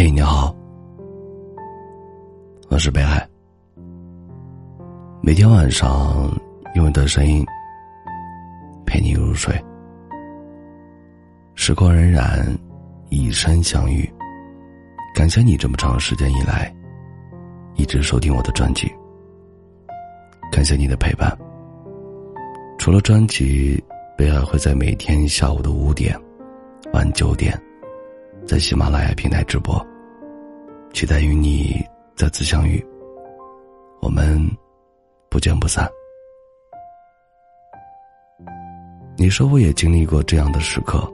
嘿，你好，我是北海。每天晚上用你的声音陪你入睡。时光荏苒，以身相遇。感谢你这么长时间以来一直收听我的专辑。感谢你的陪伴。除了专辑，北海会在每天下午的五点、晚九点。在喜马拉雅平台直播，期待与你再次相遇。我们不见不散。你是否也经历过这样的时刻？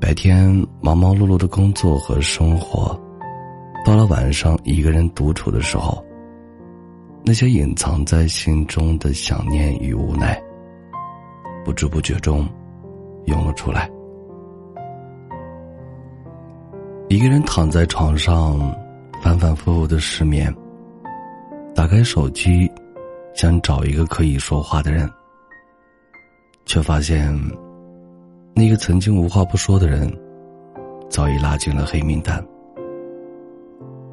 白天忙忙碌碌的工作和生活，到了晚上一个人独处的时候，那些隐藏在心中的想念与无奈，不知不觉中涌了出来。一个人躺在床上，反反复复的失眠。打开手机，想找一个可以说话的人，却发现，那个曾经无话不说的人，早已拉进了黑名单。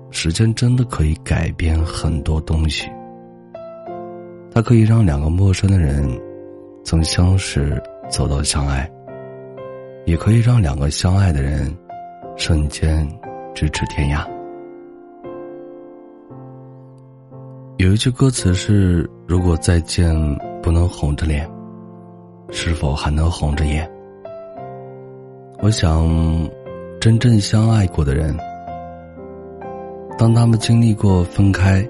时间真的可以改变很多东西，它可以让两个陌生的人，从相识走到相爱，也可以让两个相爱的人。瞬间，咫尺天涯。有一句歌词是：“如果再见不能红着脸，是否还能红着眼？”我想，真正相爱过的人，当他们经历过分开，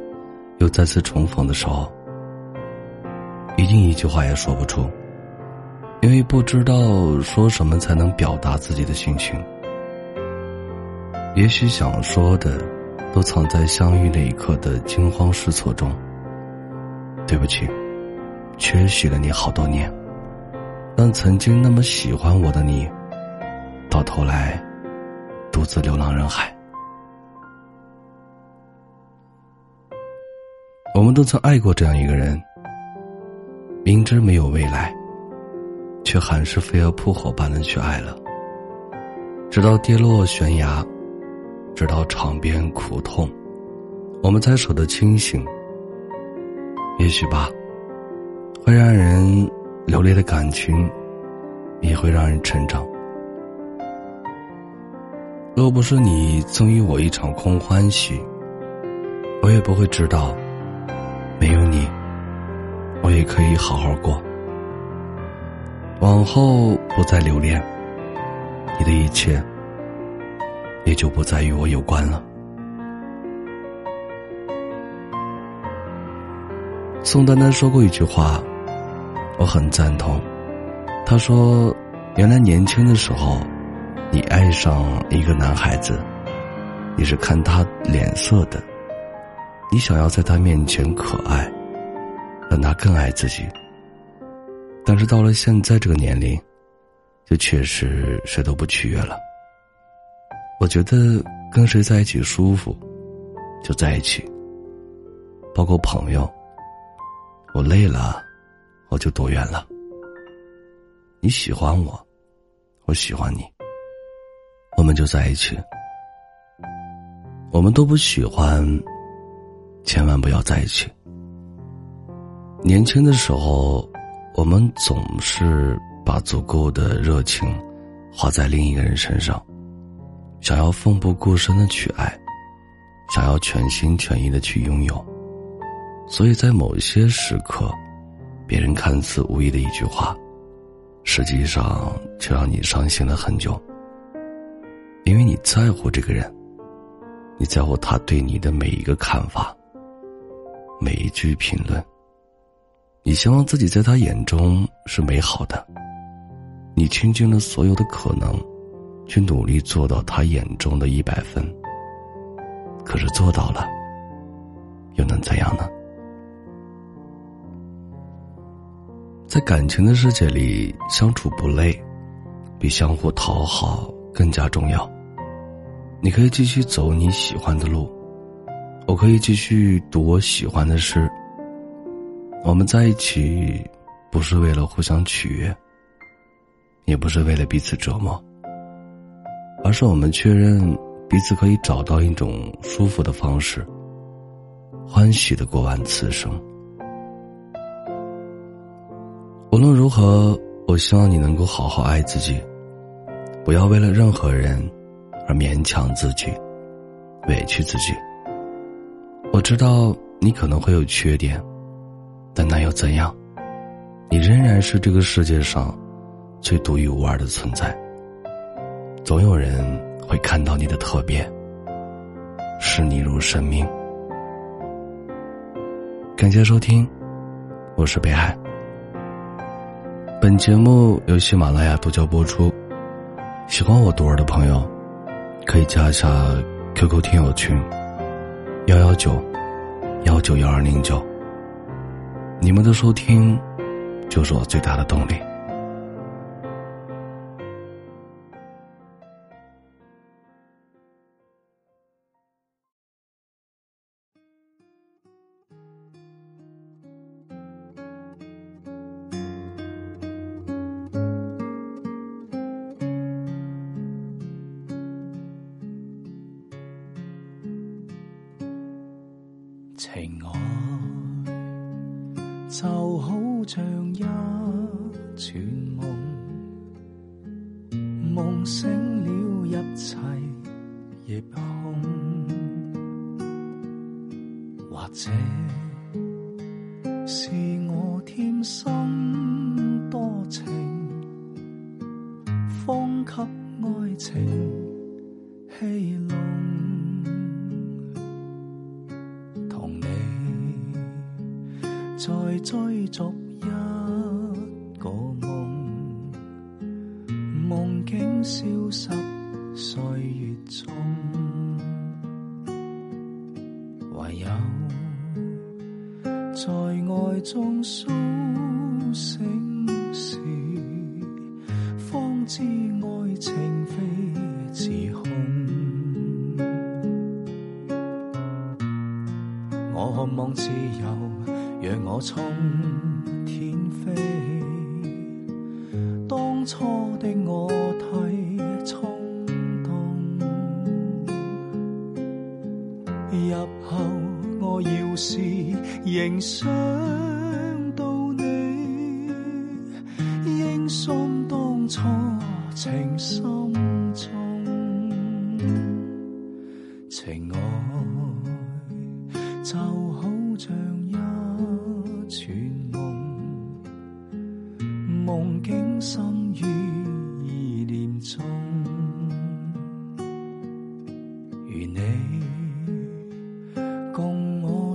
又再次重逢的时候，一定一句话也说不出，因为不知道说什么才能表达自己的心情。也许想说的，都藏在相遇那一刻的惊慌失措中。对不起，缺席了你好多年。但曾经那么喜欢我的你，到头来，独自流浪人海。我们都曾爱过这样一个人，明知没有未来，却还是飞蛾扑火般的去爱了，直到跌落悬崖。直到场边苦痛，我们才守得清醒。也许吧，会让人流泪的感情，也会让人成长。若不是你赠予我一场空欢喜，我也不会知道，没有你，我也可以好好过。往后不再留恋你的一切。也就不再与我有关了。宋丹丹说过一句话，我很赞同。她说：“原来年轻的时候，你爱上一个男孩子，你是看他脸色的，你想要在他面前可爱，让他更爱自己。但是到了现在这个年龄，就确实谁都不取悦了。”我觉得跟谁在一起舒服，就在一起。包括朋友，我累了，我就躲远了。你喜欢我，我喜欢你，我们就在一起。我们都不喜欢，千万不要在一起。年轻的时候，我们总是把足够的热情花在另一个人身上。想要奋不顾身的去爱，想要全心全意的去拥有，所以在某些时刻，别人看似无意的一句话，实际上却让你伤心了很久。因为你在乎这个人，你在乎他对你的每一个看法，每一句评论，你希望自己在他眼中是美好的，你倾尽了所有的可能。去努力做到他眼中的一百分。可是做到了，又能怎样呢？在感情的世界里，相处不累，比相互讨好更加重要。你可以继续走你喜欢的路，我可以继续读我喜欢的诗。我们在一起，不是为了互相取悦，也不是为了彼此折磨。而是我们确认彼此可以找到一种舒服的方式，欢喜的过完此生。无论如何，我希望你能够好好爱自己，不要为了任何人而勉强自己、委屈自己。我知道你可能会有缺点，但那又怎样？你仍然是这个世界上最独一无二的存在。总有人会看到你的特别，视你如生命。感谢收听，我是北海。本节目由喜马拉雅独家播出。喜欢我读儿的朋友，可以加一下 QQ 听友群：幺幺九幺九幺二零九。你们的收听。就是我最大的动力。情爱就好像。全梦，梦醒了，一切亦空。或者是我天生多情，方给爱情戏在追逐一。个梦，梦境消失岁月中，唯有在爱中苏醒时，方知爱情非自空。我渴望自由，我冲天飞。当初的我太冲动，入后我要是仍想到你，应送当初情心中，情爱就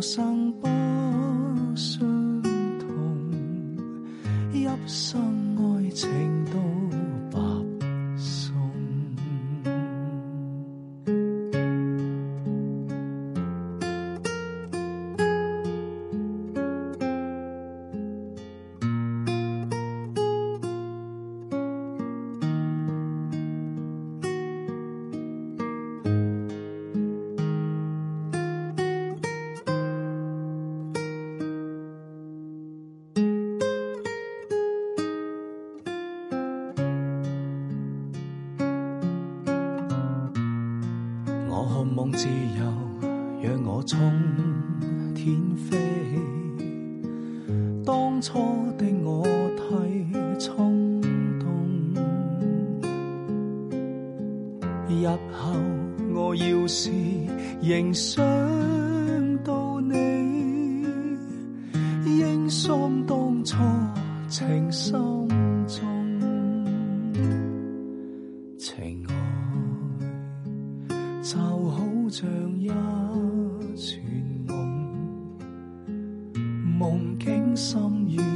生不相同，一生爱情。望自由，让我冲天飞。当初的我太冲动，日后我要是仍想到你，应送当初情深心愿